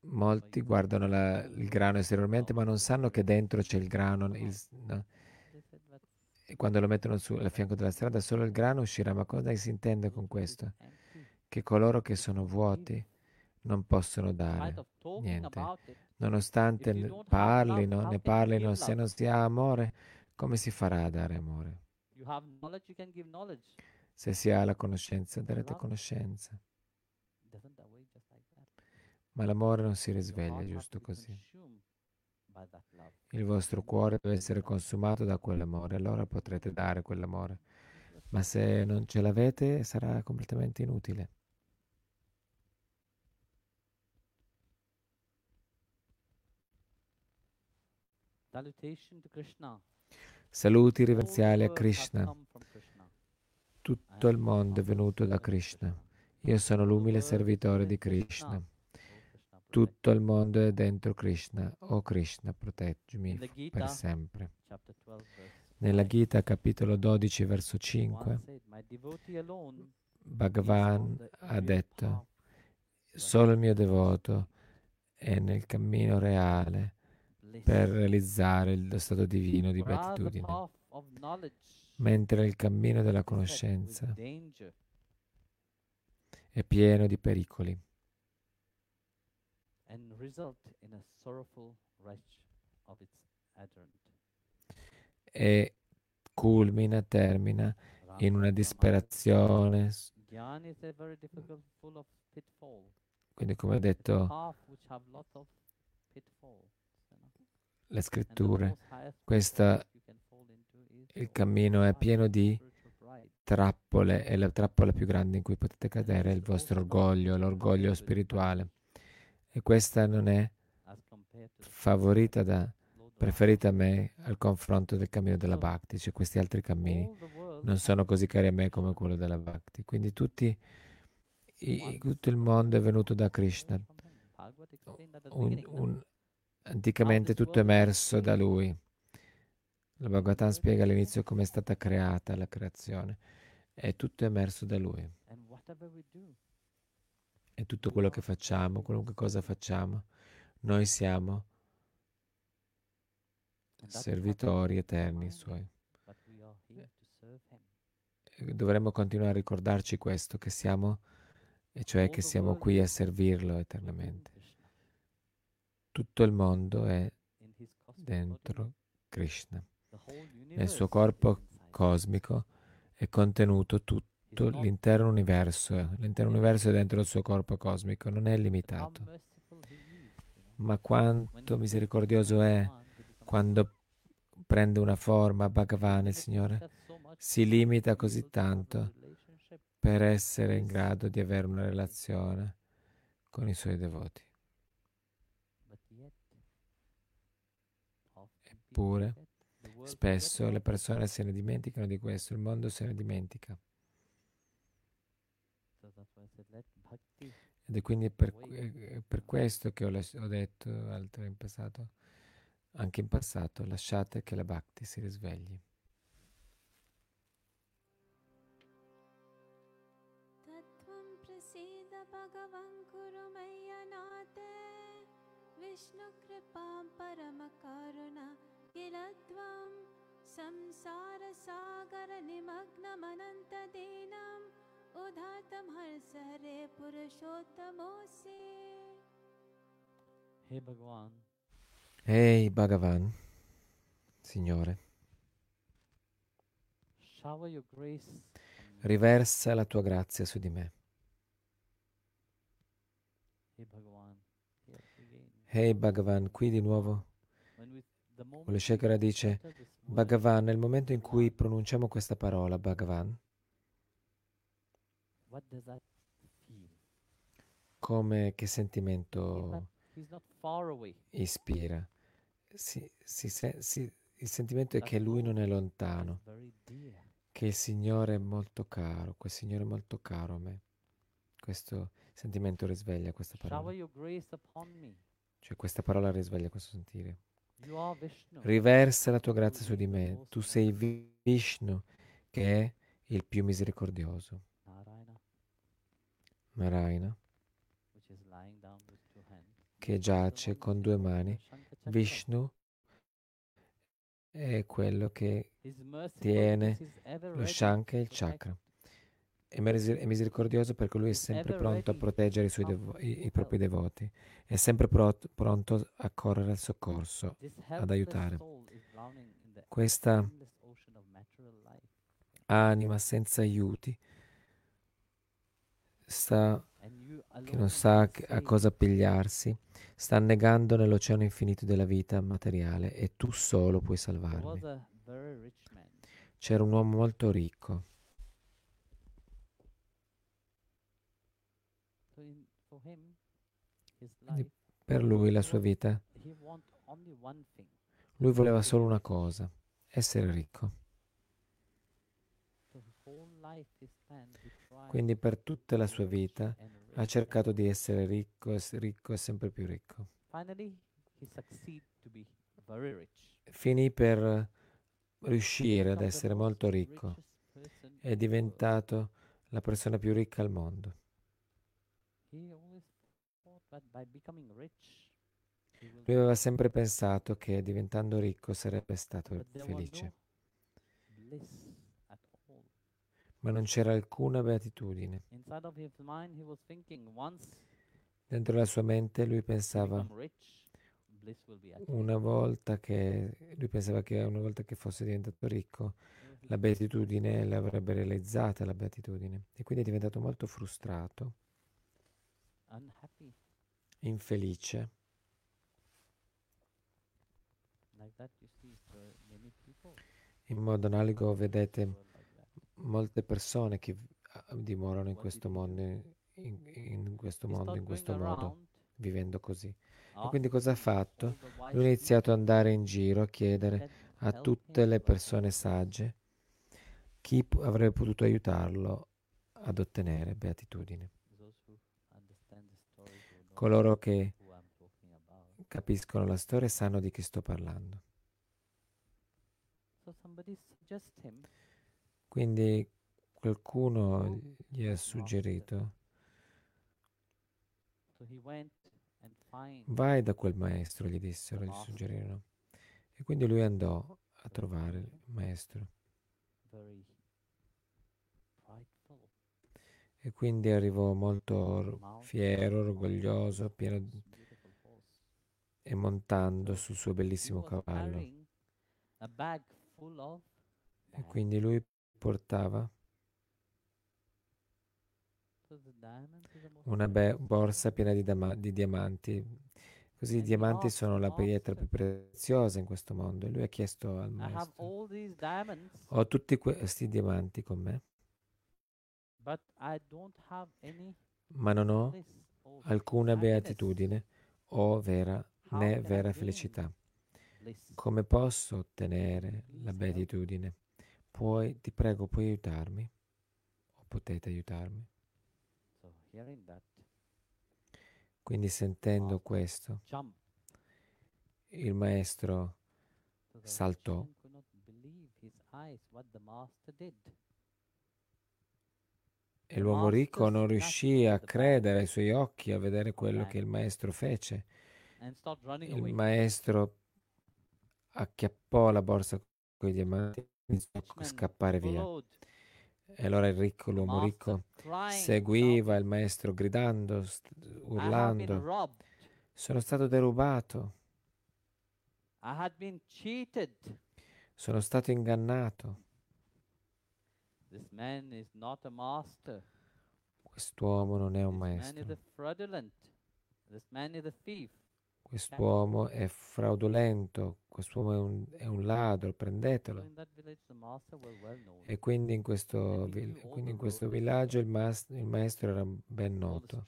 Molti guardano la- il grano esteriormente, ma non sanno che dentro c'è il grano. il- no? E quando lo mettono sul fianco della strada, solo il grano uscirà. Ma cosa si intende con questo? Che coloro che sono vuoti non possono dare. niente. Nonostante parlino, ne parlino, se non si ha amore, come si farà a dare amore? Se si ha la conoscenza, darete conoscenza. Ma l'amore non si risveglia giusto così. Il vostro cuore deve essere consumato da quell'amore, allora potrete dare quell'amore. Ma se non ce l'avete sarà completamente inutile. Saluti riverziali a Krishna. Tutto il mondo è venuto da Krishna. Io sono l'umile servitore di Krishna. Tutto il mondo è dentro Krishna. Oh Krishna, proteggimi per sempre. Nella Gita, capitolo 12, verso 5, Bhagavan ha detto, solo il mio devoto è nel cammino reale per realizzare lo stato divino di beatitudine, mentre il cammino della conoscenza è pieno di pericoli e culmina, termina in una disperazione. Quindi come ho detto, le scritture, questa, il cammino è pieno di trappole e la trappola più grande in cui potete cadere è il vostro orgoglio, l'orgoglio spirituale. E questa non è favorita da, preferita a me al confronto del cammino della Bhakti, cioè questi altri cammini non sono così cari a me come quello della Bhakti. Quindi tutti, i, tutto il mondo è venuto da Krishna. Un, un, anticamente tutto emerso da lui. La Bhagavatam spiega all'inizio come è stata creata la creazione. È tutto emerso da lui. E tutto quello che facciamo, qualunque cosa facciamo, noi siamo servitori eterni suoi. Dovremmo continuare a ricordarci questo, che siamo, e cioè che siamo qui a servirlo eternamente. Tutto il mondo è dentro Krishna. Nel suo corpo cosmico è contenuto tutto l'intero universo. L'intero universo è dentro il suo corpo cosmico, non è limitato. Ma quanto misericordioso è quando prende una forma, Bhagavan, il Signore, si limita così tanto per essere in grado di avere una relazione con i suoi devoti. Eppure, spesso le persone se ne dimenticano di questo, il mondo se ne dimentica. Ed è quindi per, per questo che ho, ho detto altro in passato, anche in passato, lasciate che la Bhakti si risvegli. Vishnu Kripa Paramakaruna किलत्वं संसारसागरनिमग्नमनन्तदीनम् उदातं हर्षहरे पुरुषोत्तमोऽसि Hey Bhagavan. Ehi Bhagavan, Signore, Shower your grace on me. riversa la tua grazia su di me. Hey Bhagavan. Here again. Ehi Bhagavan, qui di nuovo. When we, the moment Ule we Shekara dice, utter this word, Bhagavan, nel momento in cui pronunciamo questa parola, Bhagavan, come che sentimento ispira? Si- si si- il sentimento è che Lui non è lontano, che il Signore è molto caro, quel Signore è molto caro a me. Questo sentimento risveglia questa parola, cioè questa parola risveglia questo sentire. Riversa la tua grazia su di me, tu sei Vi- Vishnu, che è il più misericordioso. Narayana, che giace con due mani. Vishnu è quello che tiene lo Shanka e il chakra. È misericordioso perché lui è sempre pronto a proteggere i, devo- i- i propri devoti, è sempre pro- pronto a correre al soccorso. Ad aiutare. Questa anima senza aiuti sta, che non sa a cosa pigliarsi, sta annegando nell'oceano infinito della vita materiale e tu solo puoi salvarmi. C'era un uomo molto ricco, Quindi per lui la sua vita, lui voleva solo una cosa, essere ricco. Quindi per tutta la sua vita ha cercato di essere ricco, e ricco e sempre più ricco. Finì per riuscire ad essere molto ricco. È diventato la persona più ricca al mondo. Lui aveva sempre pensato che diventando ricco sarebbe stato felice, no bliss at all. Ma non c'era alcuna beatitudine. Inside of his mind, he was thinking once Dentro la sua mente lui pensava become rich, bliss will be achieved. una volta che lui pensava che una volta che fosse diventato ricco la beatitudine l'avrebbe realizzata la beatitudine e quindi è diventato molto frustrato, unhappy infelice. like that. You see, there are many people In modo analogo vedete who are like that. Molte persone che dimorano in questo mondo, do? in, in questo mondo, in questo modo, vivendo così. E quindi cosa ha fatto? Lui ha iniziato ad andare in giro a chiedere a tutte le persone sagge chi avrebbe potuto aiutarlo ad ottenere beatitudine. Coloro che capiscono la storia sanno di chi sto parlando. Quindi qualcuno gli ha suggerito, vai da quel maestro, gli dissero, gli suggerirono. E quindi lui andò a trovare il maestro. E quindi arrivò molto or- fiero, orgoglioso, pieno di- e montando sul suo bellissimo cavallo. E quindi lui portava una be- borsa piena di, dama- di diamanti. Così i diamanti sono la pietra più preziosa in questo mondo. E lui ha chiesto al maestro, ho tutti questi diamanti con me, ma non ho alcuna beatitudine o vera né vera felicità. Come posso ottenere la beatitudine? Puoi, ti prego, puoi aiutarmi? O potete aiutarmi? Quindi sentendo questo, il maestro saltò e l'uomo ricco non riuscì a credere ai suoi occhi a vedere quello che il maestro fece. Il maestro acchiappò la borsa con i diamanti scappare via. E allora il ricco, l'uomo ricco, seguiva il maestro gridando, st- urlando, sono stato derubato, sono stato ingannato, quest'uomo non è un maestro, quest'uomo è fraudolento, quest'uomo è un, è un ladro, prendetelo. E quindi in questo, quindi in questo villaggio il, mas- il maestro era ben noto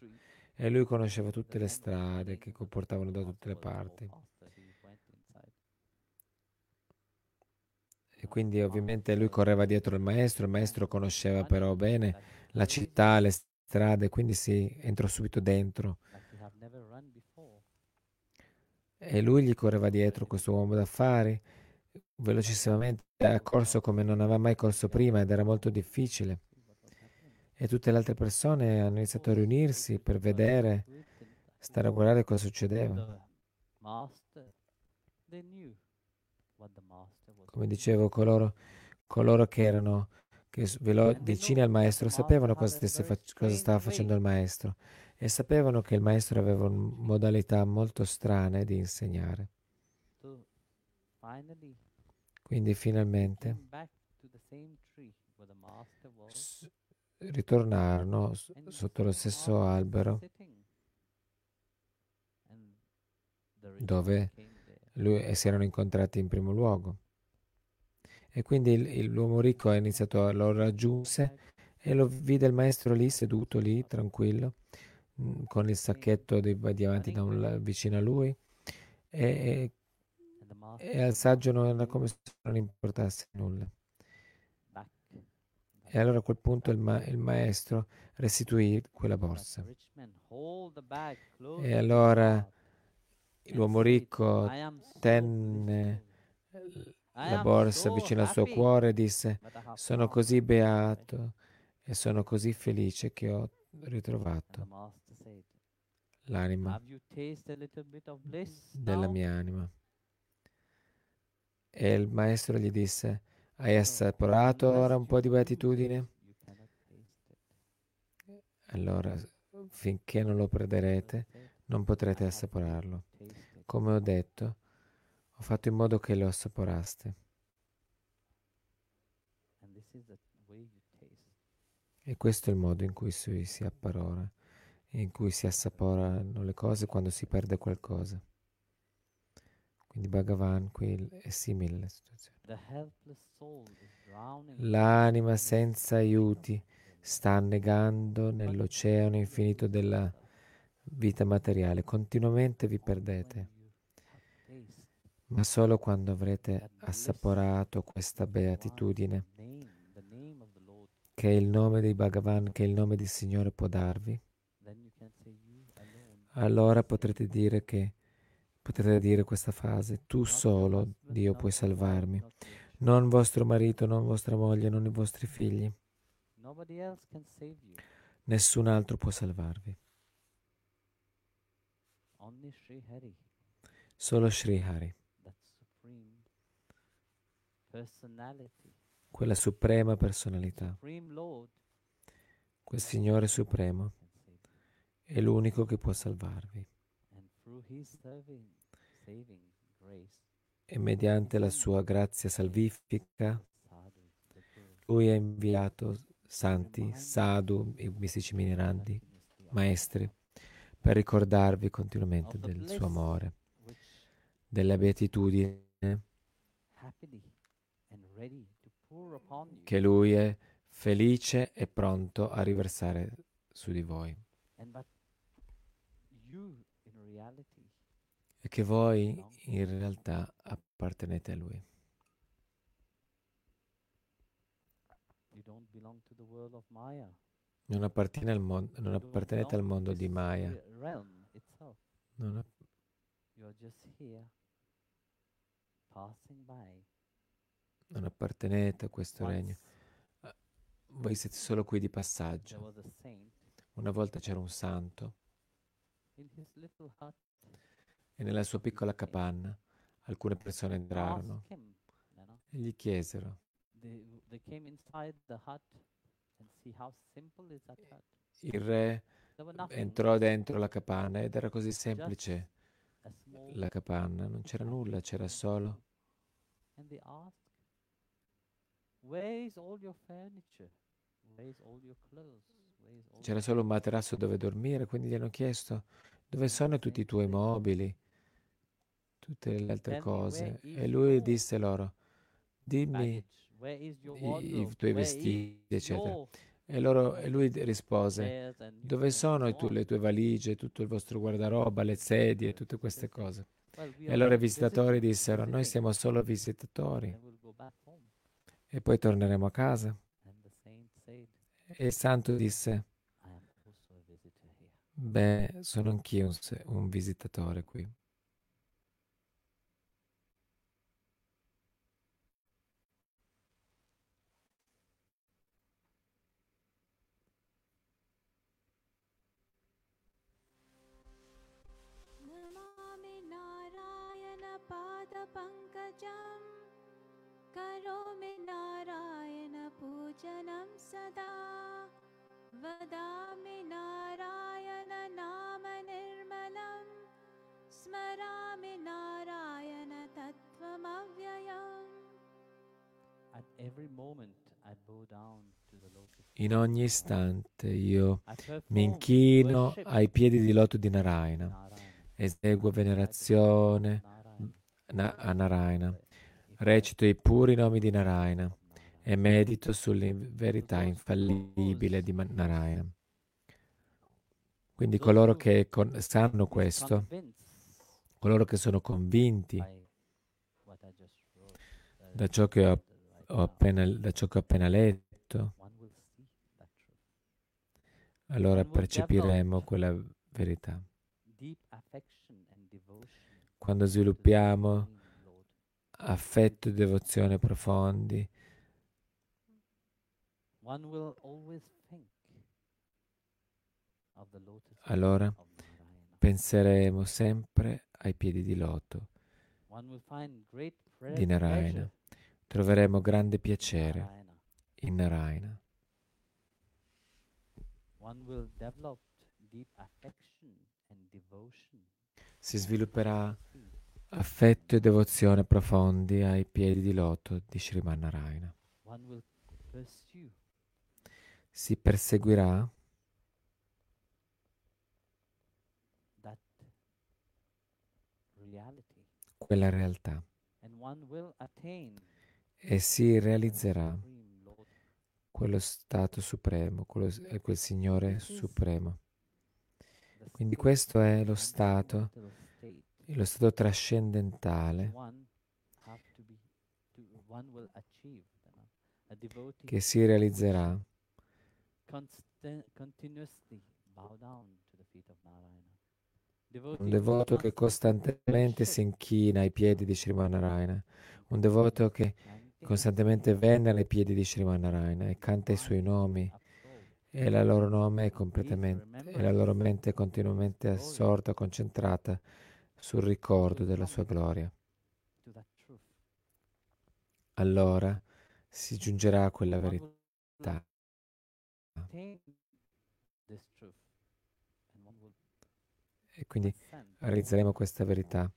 e lui conosceva tutte le strade che but the portavano da tutte le parti. E quindi ovviamente lui correva dietro il maestro, il maestro conosceva però bene la città, le strade, quindi si entrò subito dentro e lui gli correva dietro questo uomo d'affari velocissimamente, ha corso come non aveva mai corso prima ed era molto difficile. E tutte le altre persone hanno iniziato a riunirsi per vedere, stare a guardare cosa succedeva. Come dicevo, coloro, coloro che erano che velo- vicini al maestro sapevano cosa, fac- cosa stava facendo il maestro e sapevano che il maestro aveva modalità molto strane di insegnare. Quindi finalmente ritornarono sotto lo stesso albero dove lui, si erano incontrati in primo luogo. E quindi il, l'uomo ricco ha iniziato, lo raggiunse e lo vide il maestro lì, seduto lì, tranquillo, con il sacchetto di diamanti da un, vicino a lui. E, e, e al saggio non era come se non importasse nulla. E allora a quel punto il, ma- il maestro restituì quella borsa. E allora l'uomo ricco tenne la borsa vicino al suo cuore e disse, sono così beato e sono così felice che ho ritrovato l'anima della mia anima. E il maestro gli disse, hai assaporato ora un po' di beatitudine? Allora, finché non lo perderete, non potrete assaporarlo. Come ho detto, ho fatto in modo che lo assaporaste. E questo è il modo in cui si, si apparora, in cui si assaporano le cose quando si perde qualcosa. Quindi Bhagavan qui è simile alla situazione. L'anima senza aiuti sta annegando nell'oceano infinito della vita materiale. Continuamente vi perdete. Ma solo quando avrete assaporato questa beatitudine, che è il nome di Bhagavan, che il nome del Signore può darvi, allora potrete dire che Potrete dire questa frase, tu solo, Dio, puoi salvarmi, non vostro marito, non vostra moglie, non i vostri figli. Nessun altro può salvarvi. Solo Sri Hari. Quella suprema personalità. Quel Signore Supremo è l'unico che può salvarvi. E mediante la sua grazia salvifica lui ha inviato santi, sadhu e mistici minerandi, maestri, per ricordarvi continuamente del suo amore, della beatitudine che lui è felice e pronto a riversare su di voi e che voi in realtà appartenete a Lui. Non, appartiene al mon- non appartenete al mondo di Maya. Non, app- non appartenete a questo regno. Ah, voi siete solo qui di passaggio. Una volta c'era un santo e nella sua piccola capanna alcune persone entrarono e gli chiesero. Il re entrò dentro la capanna ed era così semplice la capanna, non c'era nulla, c'era solo c'era solo un materasso dove dormire, quindi gli hanno chiesto dove sono tutti i tuoi mobili, tutte le altre cose. E lui disse loro, dimmi i, i tuoi vestiti, eccetera. E, loro, e lui rispose, dove sono tu, le tue valigie, tutto il vostro guardaroba, le sedie, tutte queste cose? E allora i visitatori dissero, noi siamo solo visitatori e poi torneremo a casa. E il santo disse, beh, sono anch'io un, un visitatore qui. वदामि नारायणनामनिर्मलं स्मरामि नारायणतत्त्वमव्ययम् In ogni istante io mi inchino ai piedi di loto di Narayana, eseguo venerazione a Narayana, recito i puri nomi di Narayana e medito sulla verità infallibile di Narayana. Quindi coloro che con, sanno questo, coloro che sono convinti da ciò che ho, ho appena, da ciò che ho appena letto, allora percepiremo quella verità. Quando sviluppiamo affetto e devozione profondi, allora penseremo sempre ai piedi di loto di Narayana. Troveremo grande piacere in Narayana. Si svilupperà affetto e devozione profondi ai piedi di loto di Sriman Narayana. Si perseguirà? Quella realtà. E si realizzerà. quello stato supremo, quello, quel Signore supremo. Quindi questo è lo stato, lo stato trascendentale che si realizzerà un devoto che costantemente si inchina ai piedi di Sriman Narayana, un devoto che costantemente venera i piedi di Sriman Narayana e canta i suoi nomi. e la loro nome è completamente e la loro mente è continuamente assorta, concentrata sul ricordo della sua gloria. Allora si giungerà a quella verità. E quindi realizzeremo questa verità.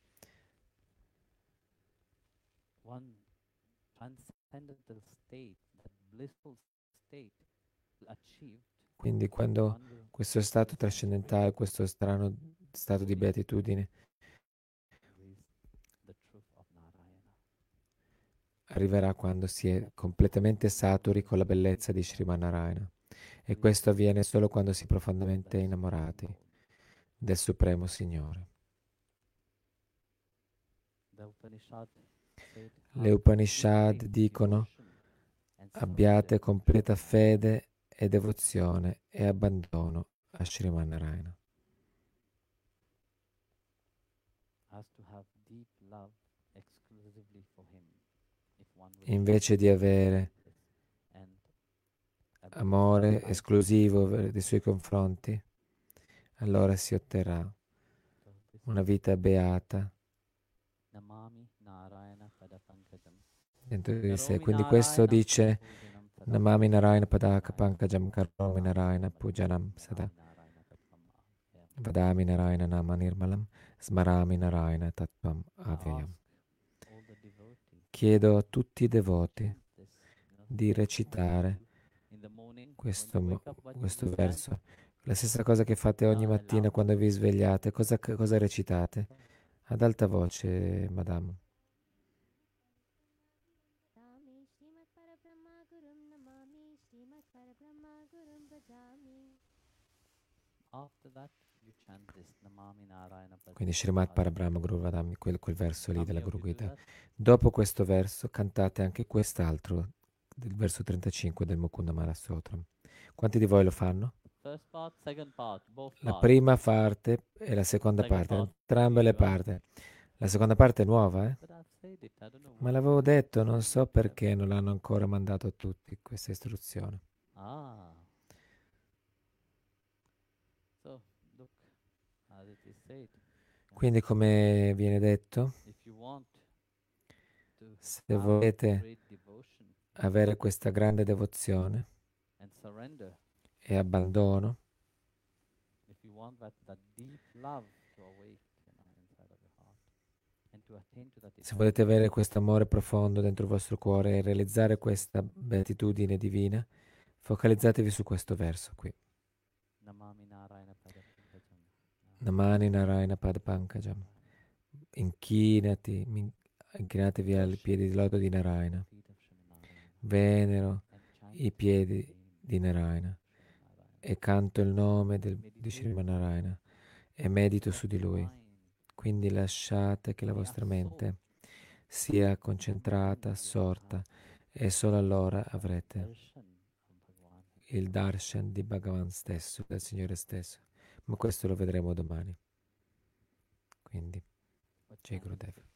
Quindi quando questo stato trascendentale, questo strano stato di beatitudine arriverà quando si è completamente saturi con la bellezza di Sriman Narayana. E questo avviene solo quando si è profondamente innamorati del Supremo Signore. Le Upanishad dicono abbiate completa fede e devozione e abbandono a Sriman Narayana. Invece di avere amore esclusivo nei suoi confronti, allora si otterrà una vita beata. Dentro di sé. Quindi questo dice Namami Narayana Padaka Pankajam Karomi Narayana Pujanam Sada. Vadami Narayana Nama Nirmalam Smarami Narayana Tattvam Avyayam. Chiedo a tutti i devoti di recitare questo, questo verso la stessa cosa che fate ogni mattina quando vi svegliate. Cosa, cosa recitate? Ad alta voce, madame. Quindi Srimad Parabrahma Guru Vadami, quel, quel verso lì della Guru Gita. Dopo questo verso cantate anche quest'altro, del verso 35 del Mukunda Marasotram. Quanti di voi lo fanno? La prima parte e la seconda parte, entrambe le parti. La seconda parte è nuova, eh? Ma l'avevo detto, non so perché non l'hanno ancora mandato a tutti questa istruzione. Ah. Quindi come viene detto, se volete avere questa grande devozione e abbandono. Se volete avere questo amore profondo dentro il vostro cuore e realizzare questa beatitudine divina, focalizzatevi su questo verso qui. Namani Narayana Padpankajam. Inchinati, inchinatevi ai piedi di loto di Narayana. Venero i piedi di Narayana e canto il nome del, di Srimad Narayana e medito su di lui. Quindi lasciate che la vostra mente sia concentrata, assorta e solo allora avrete il darshan di Bhagavan stesso, del Signore stesso. Ma questo lo vedremo domani. Quindi, Jai Gurudev.